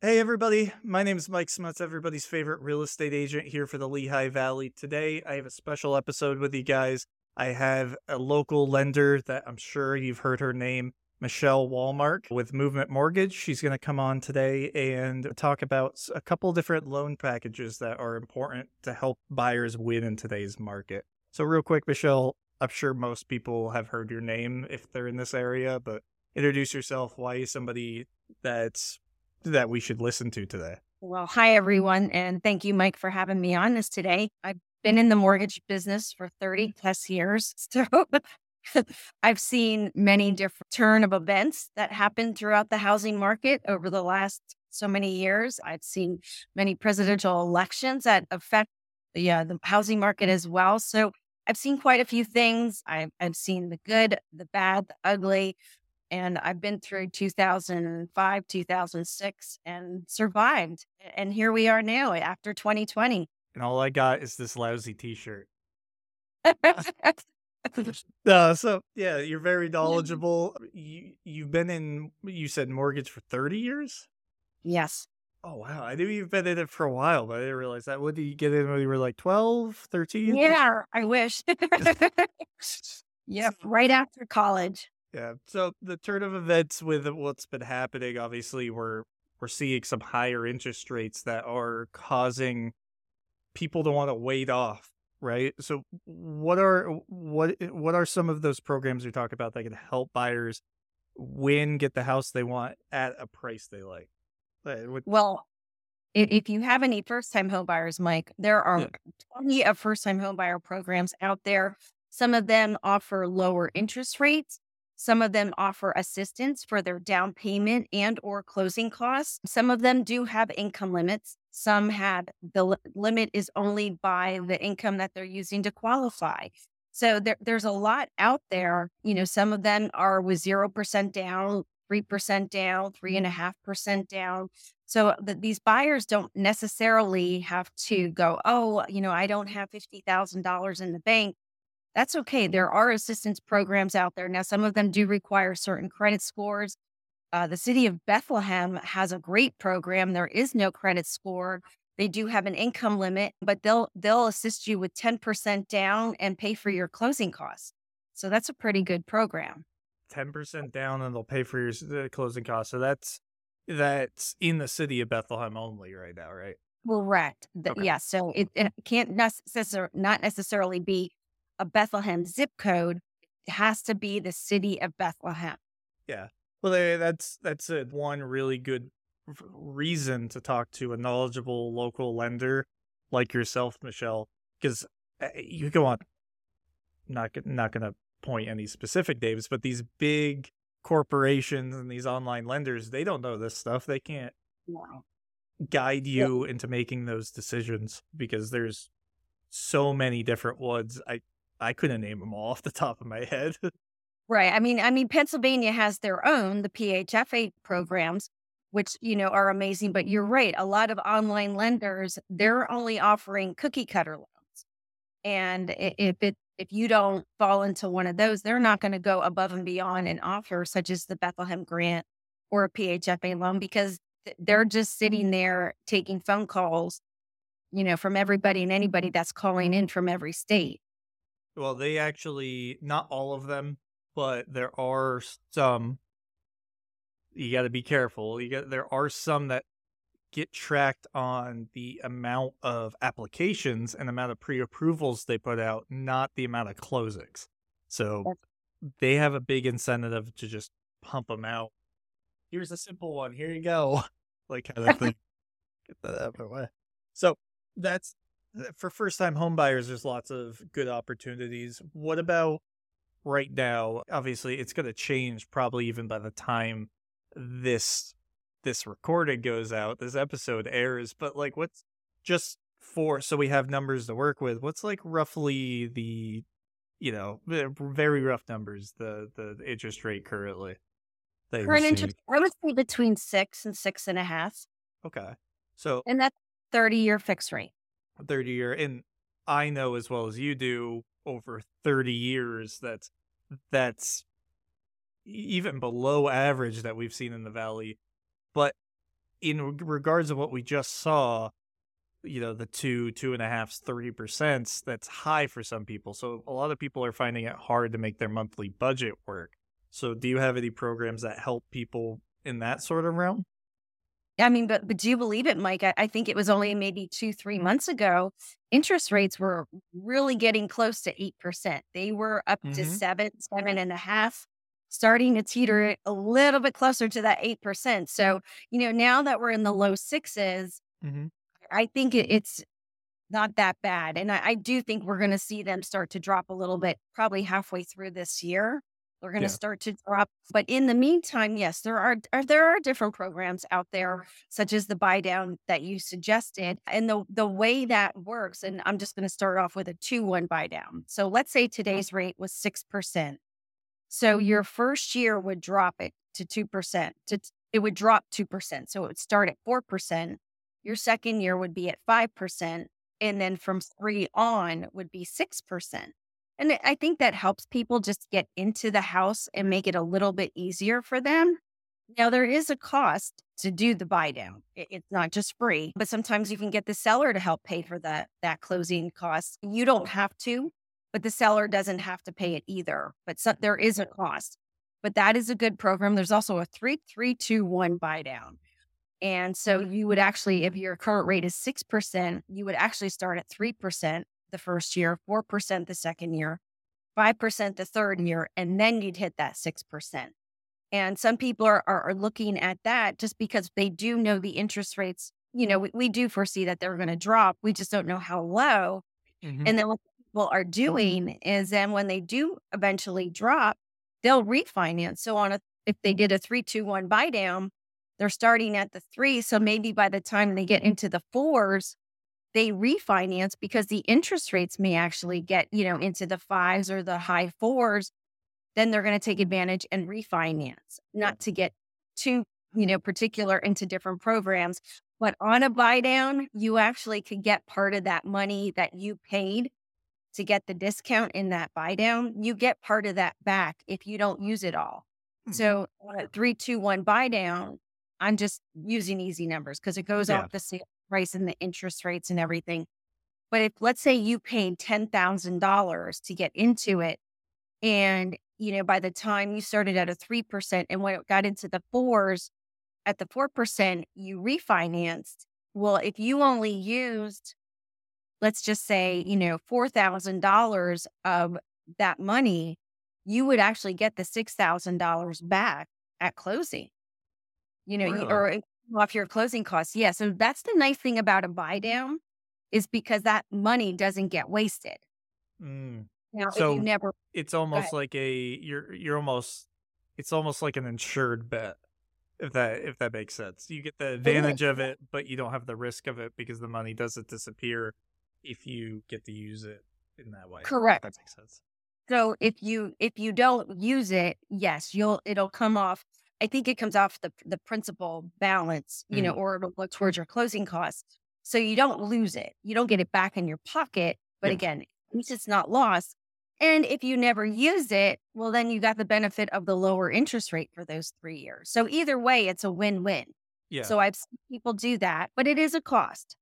Hey, everybody. My name is Mike Smutz, everybody's favorite real estate agent here for the Lehigh Valley. Today, I have a special episode with you guys. I have a local lender that I'm sure you've heard her name, Michelle Wahlmark with Movement Mortgage. She's going to come on today and talk about a couple different loan packages that are important to help buyers win in today's market. So, real quick, Michelle, I'm sure most people have heard your name if they're in this area, but introduce yourself. Why somebody that's that we should listen to today? Well, hi, everyone. And thank you, Mike, for having me on this today. I've been in the mortgage business for 30 plus years. So I've seen many different turn of events that happened throughout the housing market over the last so many years. I've seen many presidential elections that affect the, uh, the housing market as well. So I've seen quite a few things. I've, I've seen the good, the bad, the ugly and I've been through 2005, 2006 and survived. And here we are now after 2020. And all I got is this lousy t shirt. uh, so, yeah, you're very knowledgeable. You, you've been in, you said mortgage for 30 years? Yes. Oh, wow. I knew you've been in it for a while, but I didn't realize that. What did you get in when you were like 12, 13? Yeah, I wish. yep, right after college. Yeah. So the turn of events with what's been happening, obviously, we're we're seeing some higher interest rates that are causing people to want to wait off, right? So what are what eh, what are some of those programs you talk about that can help buyers win, get the house they want at a price they like? Well, if you have any first time home buyers, Mike, there are yeah. plenty of first time home buyer programs out there. Some of them offer lower interest rates. Some of them offer assistance for their down payment and or closing costs. Some of them do have income limits. Some have the limit is only by the income that they're using to qualify. So there, there's a lot out there. You know, some of them are with 0% down, 3% down, 3.5% down. So the, these buyers don't necessarily have to go, oh, you know, I don't have $50,000 in the bank that's okay. There are assistance programs out there. Now, some of them do require certain credit scores. Uh, the city of Bethlehem has a great program. There is no credit score. They do have an income limit, but they'll they'll assist you with 10% down and pay for your closing costs. So that's a pretty good program. 10% down and they'll pay for your the closing costs. So that's that's in the city of Bethlehem only right now, right? Correct. Okay. Yeah. So it, it can't necessarily not necessarily be a Bethlehem zip code, it has to be the city of Bethlehem. Yeah. Well, that's that's a one really good reason to talk to a knowledgeable local lender like yourself, Michelle, because eh, you go on. Not not going to point any specific names, but these big corporations and these online lenders, they don't know this stuff. They can't guide you yeah. into making those decisions because there's so many different ones. I I couldn't name them all off the top of my head. right. I mean, I mean, Pennsylvania has their own the PHFA programs, which you know are amazing. But you're right. A lot of online lenders they're only offering cookie cutter loans, and if it if you don't fall into one of those, they're not going to go above and beyond and offer such as the Bethlehem grant or a PHFA loan because they're just sitting mm. there taking phone calls, you know, from everybody and anybody that's calling in from every state. Well, they actually not all of them, but there are some. You got to be careful. You got there are some that get tracked on the amount of applications and amount of pre-approvals they put out, not the amount of closings. So they have a big incentive to just pump them out. Here's a simple one. Here you go, like kind of thing. Get that out of the way. So that's for first time home buyers, there's lots of good opportunities. What about right now? Obviously, it's going to change probably even by the time this this recording goes out, this episode airs. But like, what's just for so we have numbers to work with? What's like roughly the you know very rough numbers the the interest rate currently? Current interest, I would say between six and six and a half. Okay, so and that's thirty year fixed rate. 30 year and I know as well as you do over 30 years that's that's even below average that we've seen in the valley but in regards to what we just saw, you know, the two, two and a half, three percent, that's high for some people. So a lot of people are finding it hard to make their monthly budget work. So do you have any programs that help people in that sort of realm? I mean, but but do you believe it, Mike? I, I, think it was only maybe two, three months ago. Interest rates were really getting close to eight percent. They were up mm-hmm. to seven, seven and a half, starting to teeter a little bit closer to that eight percent. So you know, now that we're in the low 6s mm-hmm. I think it, it's not that bad, and I, I do think we're going to see them start to drop a little bit, probably halfway through this year. They're going to yeah. start to drop. But in the meantime, yes, there are, are, there are different programs out there, such as the buy down that you suggested. And the the way that works, and I'm just going to start off with a two one buy down. So let's say mm-hmm. today's rate was six percent. So mm-hmm. your first year would drop it to two percent. To it would drop two percent. So it would start at four percent. Your second year would be at five percent, and then from three on would be six percent. And I think that helps people just get into the house and make it a little bit easier for them. Now, there is a cost to do the buy down. It's not just free, but sometimes you can get the seller to help pay for that, that closing cost. You don't have to, but the seller doesn't have to pay it either. But so, there is a cost. But that is a good program. There's also a three, three, two, one buy down. And so you would actually, if your current rate is 6%, you would actually start at 3% the first year, 4% the second year, 5% the third year, and then you'd hit that 6%. And some people are, are, are looking at that just because they do know the interest rates. You know, we, we do foresee that they're going to drop. We just don't know how low. Mm-hmm. And then what people are doing is then when they do eventually drop, they'll refinance. So on a if they did a three, two, one buy down, they're starting at the three. So maybe by the time they get into the fours, they refinance because the interest rates may actually get, you know, into the fives or the high fours, then they're going to take advantage and refinance, not to get too, you know, particular into different programs. But on a buy down, you actually could get part of that money that you paid to get the discount in that buy down. You get part of that back if you don't use it all. Mm-hmm. So, three, two, one buy down, I'm just using easy numbers because it goes yeah. off the sale price and the interest rates and everything. But if let's say you paid $10,000 to get into it and you know by the time you started at a 3% and when it got into the 4s at the 4% you refinanced, well if you only used let's just say, you know, $4,000 of that money, you would actually get the $6,000 back at closing. You know, really? you, or off your closing costs. Yeah. So that's the nice thing about a buy down is because that money doesn't get wasted. Mm. Now, so you never, it's almost like a you're you're almost it's almost like an insured bet if that if that makes sense. You get the advantage of it, but you don't have the risk of it because the money doesn't disappear if you get to use it in that way. Correct. That makes sense. So if you if you don't use it, yes, you'll it'll come off I think it comes off the the principal balance, you mm. know, or it'll look towards your closing costs. So you don't lose it. You don't get it back in your pocket. But yeah. again, at least it's not lost. And if you never use it, well, then you got the benefit of the lower interest rate for those three years. So either way, it's a win-win. Yeah. So I've seen people do that, but it is a cost.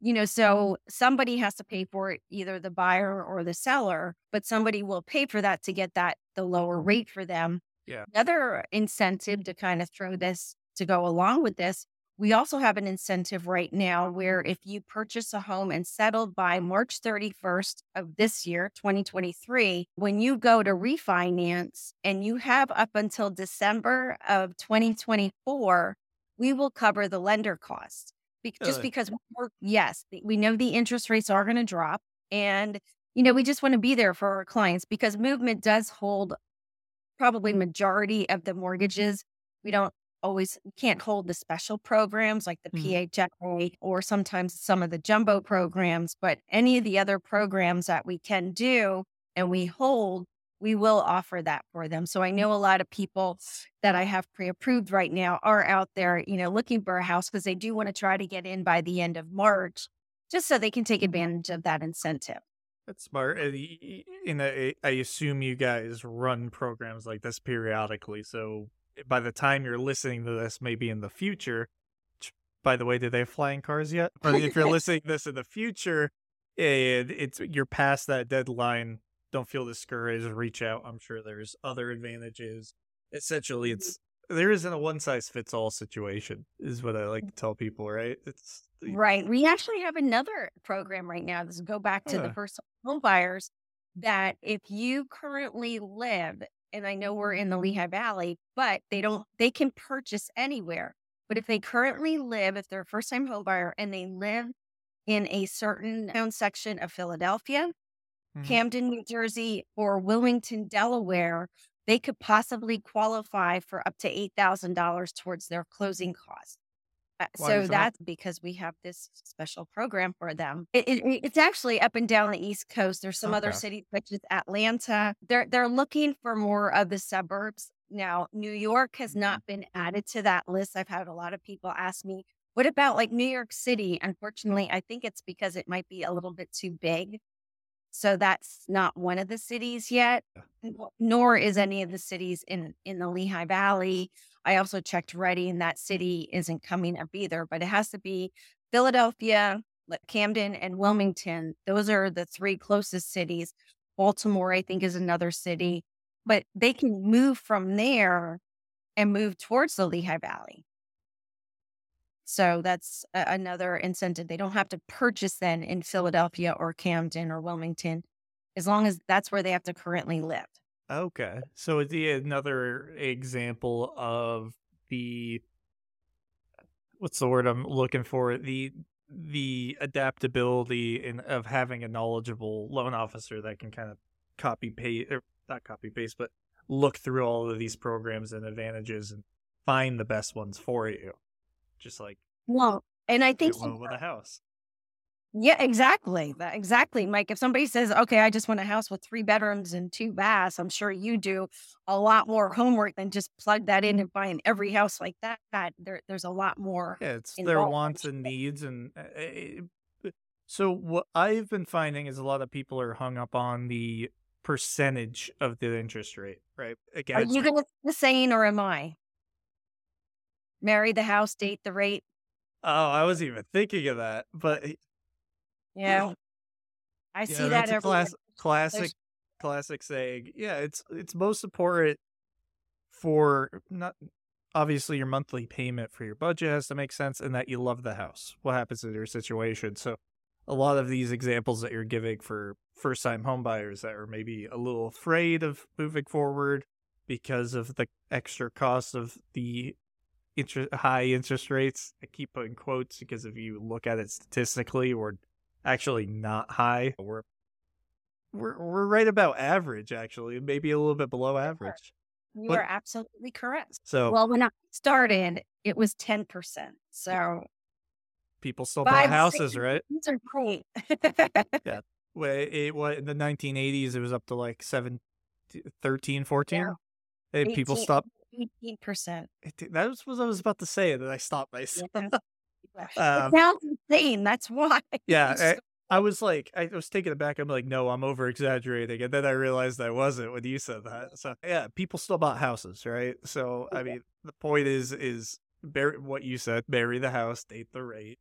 You know, so somebody has to pay for it, either the buyer or the seller, but somebody will pay for that to get that the lower rate for them yeah. Another incentive mm-hmm. to kind of throw this to go along with this, we also have an incentive right now where if you purchase a home and settled by March 31st of this year, 2023, when you go to refinance and you have up until December of 2024, we will cover the lender costs. Be- just because we're, yes, we know the interest rates are going to drop. And, you know, we just want to be there for our clients because movement does hold probably majority of the mortgages. We don't always can't hold the special programs like the mm. PHA or sometimes some of the jumbo programs, but any of the other programs that we can do and we hold, we will offer that for them. So I know a lot of people that I have pre-approved right now are out there, you know, looking for a house because they do want to try to get in by the end of March just so they can take advantage of that incentive. That's smart. And I, I assume you guys run programs like this periodically. So eh, by the time you're listening to this, maybe in the future, by the way, do they have flying cars yet? Or if you're listening to this in the future and it's you're past that deadline, don't feel discouraged. Reach out. I'm sure there's other advantages. Essentially, mm-hmm. it's there isn't a one size fits all situation, is what I like to tell people. Right? It's right. We actually have another program right now. This go back to the first home buyers that if you currently live, and I know we're in the Lehigh Valley, but they don't, they can purchase anywhere. But if they currently live, if they're a first time home buyer and they live in a certain town section of Philadelphia, mm-hmm. Camden, New Jersey, or Wilmington, Delaware, they could possibly qualify for up to $8,000 towards their closing costs. Uh, so that's because we have this special program for them. It, it, it's actually up and down the East Coast. There's some okay. other cities such as Atlanta. They're they're looking for more of the suburbs. Now, New York has mm-hmm. not been added to that list. I've had a lot of people ask me, what about like New York City? Unfortunately, I think it's because it might be a little bit too big. So that's not one of the cities yet, nor is any of the cities in in the Lehigh Valley I also checked Reading, and that city isn't coming up either, but it has to be Philadelphia, Camden, and Wilmington. Those are the three closest cities. Baltimore, I think, is another city, but they can move from there and move towards the Lehigh Valley. So that's a- another incentive. They don't have to purchase then in Philadelphia or Camden or Wilmington, as long as that's where they have to currently live. Okay. So it's the another example of the what's the word I'm looking for? The the adaptability in of having a knowledgeable loan officer that can kind of copy paste or not copy paste, but look through all of these programs and advantages and find the best ones for you. Just like well, and I think with a house. Yeah, exactly. That exactly, Mike. If somebody says, "Okay, I just want a house with three bedrooms and two baths," I'm sure you do a lot more homework than just plug that in mm-hmm. and find every house like that. That there, there's a lot more. Yeah, it's their wants and needs, and uh, eh, eh, eh, so what I've been finding is a lot of people are hung up on the percentage of the interest rate. Right? Again, are you going to the saying, or am I? Marry the house, date the rate. Oh, I wasn't even thinking of that, but yeah. I see that every class, classic There's... classic saying. Yeah, it's it's most important for not obviously your monthly payment for your budget has to make sense and that you love the house. What happens in your situation? So a lot of these examples that you're giving for first time homebuyers that are maybe a little afraid of moving forward because of the extra cost of the interest high interest rates. I keep putting quotes because if you look at it statistically we're actually not high. We're we're we're right about average, actually, maybe a little bit below average. You but, are absolutely correct. So, well, when I started, it was ten percent. So, people still buy houses, right? These are great. yeah. Well, it, what in the 1980s, it was up to like 7, 13, 14. Yeah. 18, people stopped. 18%. That was what I was about to say, that I stopped myself. Yeah. Um, it sounds insane. That's why. Yeah. I, I, was like, I was taken aback. I'm like, no, I'm over exaggerating. And then I realized I wasn't when you said that. So, yeah, people still bought houses, right? So, I mean, the point is, is bury what you said, bury the house, date the rate,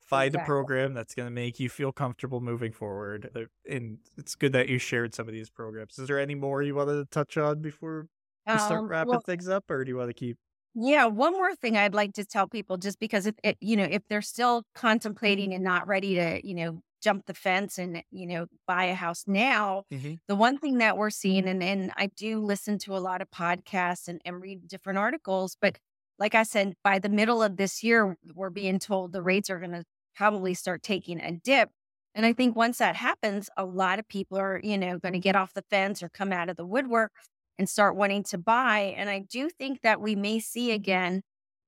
find exactly. a program that's going to make you feel comfortable moving forward. And it's good that you shared some of these programs. Is there any more you wanted to touch on before we start um, wrapping well, things up, or do you want to keep? Yeah, one more thing I'd like to tell people, just because if it, you know, if they're still contemplating and not ready to, you know, jump the fence and you know buy a house now, mm-hmm. the one thing that we're seeing, and and I do listen to a lot of podcasts and, and read different articles, but like I said, by the middle of this year, we're being told the rates are going to probably start taking a dip. And I think once that happens, a lot of people are, you know, going to get off the fence or come out of the woodwork and start wanting to buy. And I do think that we may see again,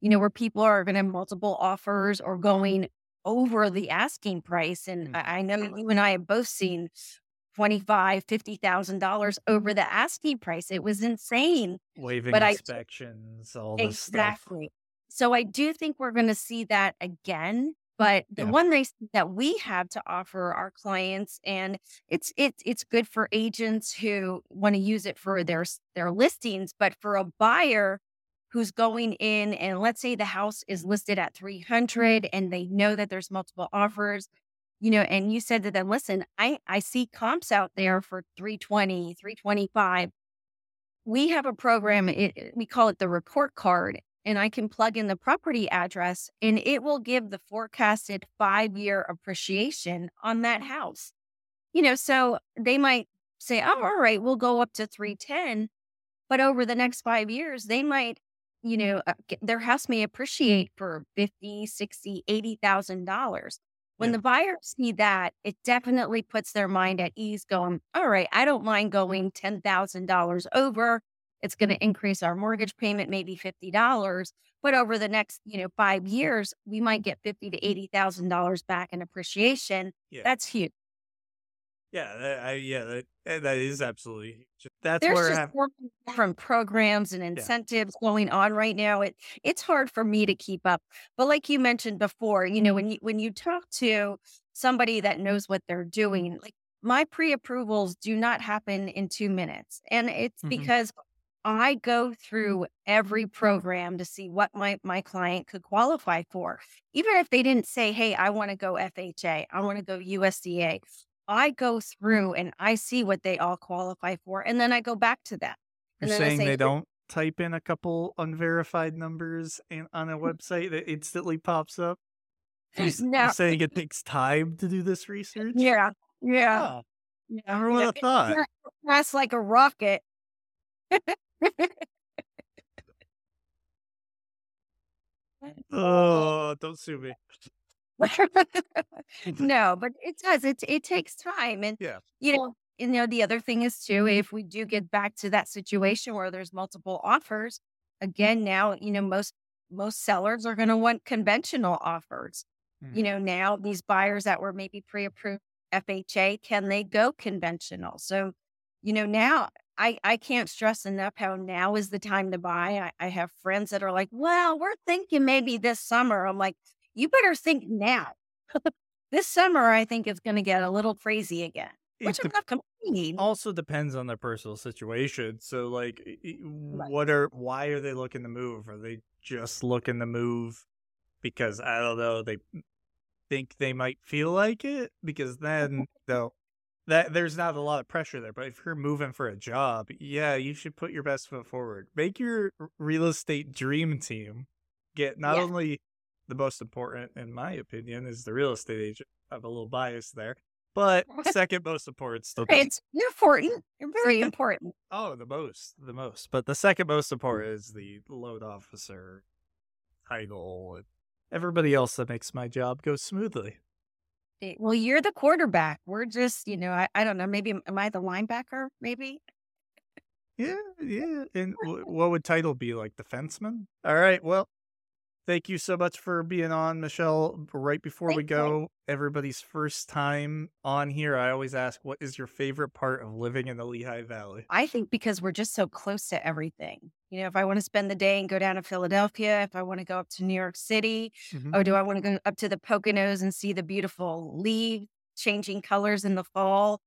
you know, where people are going to have multiple offers or going over the asking price. And mm. I know you and I have both seen twenty-five, fifty thousand dollars over the asking price. It was insane. Waiving but inspections, I, all this exactly. Stuff. So I do think we're going to see that again. But the yeah. one nice that we have to offer our clients, and it's it's it's good for agents who want to use it for their their listings, but for a buyer who's going in and let's say the house is listed at 300 and they know that there's multiple offers you know and you said to them listen i i see comps out there for 320 325 we have a program it, we call it the report card and i can plug in the property address and it will give the forecasted five year appreciation on that house you know so they might say oh all right we'll go up to 310 but over the next five years they might you know, uh, their house may appreciate for 50, 60, 80,000 dollars. When Yeah. the buyers see that, it definitely puts their mind at ease going, all right, I don't mind going $10,000 over. It's going to increase our mortgage payment maybe $50, but over the next, you know, 5 years, we might get 50 to $80,000 back in appreciation. Yeah. That's huge. Yeah, that, I, yeah, that, eh, that is absolutely huge. That's There's where just more different programs and incentives going on right now. It it's hard for me to keep up. But like you mentioned before, you know, when you when you talk to somebody that knows what they're doing, like my pre-approvals do not happen in 2 minutes. And it's Mhm. because I go mm-hmm. through every program to see what my my client could qualify for. Even if they didn't say, "Hey, I want to go FHA, I want to go USDA." I go through and I see what they all qualify for, and then I go back to them. you're And then I saying say, they don't type in a couple unverified numbers and on a website that instantly pops up. You're, s- you're No. saying it takes time to do this research? Yeah, yeah, Oh, yeah. never would have thought. you're like a rocket. Oh, don't sue me. no, but it does. It it takes time, and Yeah. you know, you know, the other thing is too, if we do get back to that situation where there's multiple offers, again, now you know most most sellers are going to want conventional offers. You Mhm. know, now these buyers that were maybe pre-approved FHA, can they go conventional? So, you know, now I I can't stress enough how now is the time to buy. I, I have friends that are like, well, we're thinking maybe this summer. I'm like, you better think now. this summer, I think it's going to get a little crazy again, It which I'm not complaining. also depends on their personal situation. So, like, i- what are why are they looking to move? Are they just looking to move because I don't know they think they might feel like it? Because then though that there's not a lot of pressure there. But if you're moving for a job, yeah, you should put your best foot forward. Make your real estate dream team. Get not Yeah. only the most important, in my opinion, is the real estate agent. I have a little bias there. But second most important still It's important, very important. Oh, the most, the most. But the second most important mm. is the load officer title and everybody else that makes my job go smoothly. Eh, Well, you're the quarterback. We're just, you know, I, I don't know. Maybe am I the linebacker? Maybe. Yeah, yeah. And what would title be like defenseman? All right. Well, thank you so much for being on, Michelle. Right before we Thank you. go, everybody's first time on here, I always ask, what is your favorite part of living in the Lehigh Valley? I think because we're just so close to everything. You know, if I want to spend the day and go down to Philadelphia, if I want to go up to New York City, Mhm. or do I want to go up to the Poconos and see the beautiful leaves changing colors in the fall?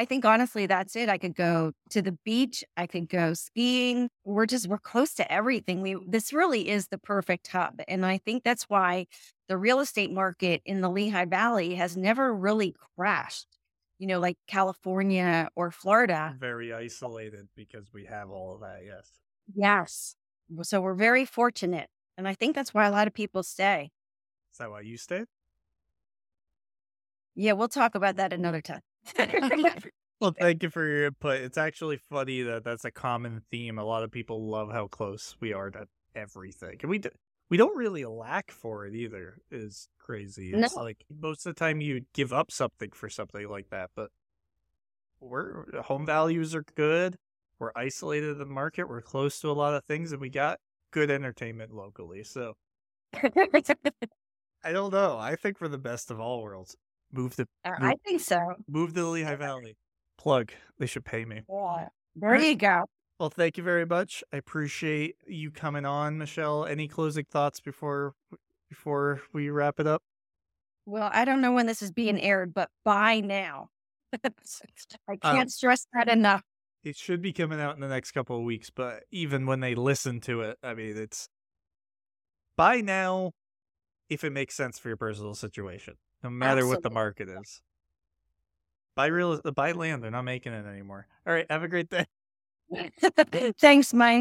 I think honestly, that's it. I could go to the beach. I could go skiing. We're just, we're close to everything. We, this really is the perfect hub. And I think that's why the real estate market in the Lehigh Valley has never really crashed, you know, like California or Florida. Very isolated because we have all of that. Yes. Yes. So we're very fortunate. And I think that's why a lot of people stay. Is that why you stayed? Yeah, we'll talk about that another time. Well, thank you for your input. It's actually funny that that's a common theme. A lot of people love how close we are to everything, and we do, we don't really lack for it either. Is crazy. It's No. like most of the time you give up something for something like that, but we're home values are good. We're isolated in the market. We're close to a lot of things, and we got good entertainment locally. So I don't know. I think for the best of all worlds, move to I think so. move the Lehigh Valley. Plug. They should pay me. Yeah. There you go. Well, thank you very much. I appreciate you coming on, Michelle. Any closing thoughts before before we wrap it up? Well, I don't know when this is being aired, but by now. I Uh, can't stress that enough. it should be coming out in the next couple of weeks, but even when they listen to it, I mean, it's by now if it makes sense for your personal situation, no matter what the market is. Buy real, buy land. They're not making it anymore. All right, have a great day. Thanks, Mike.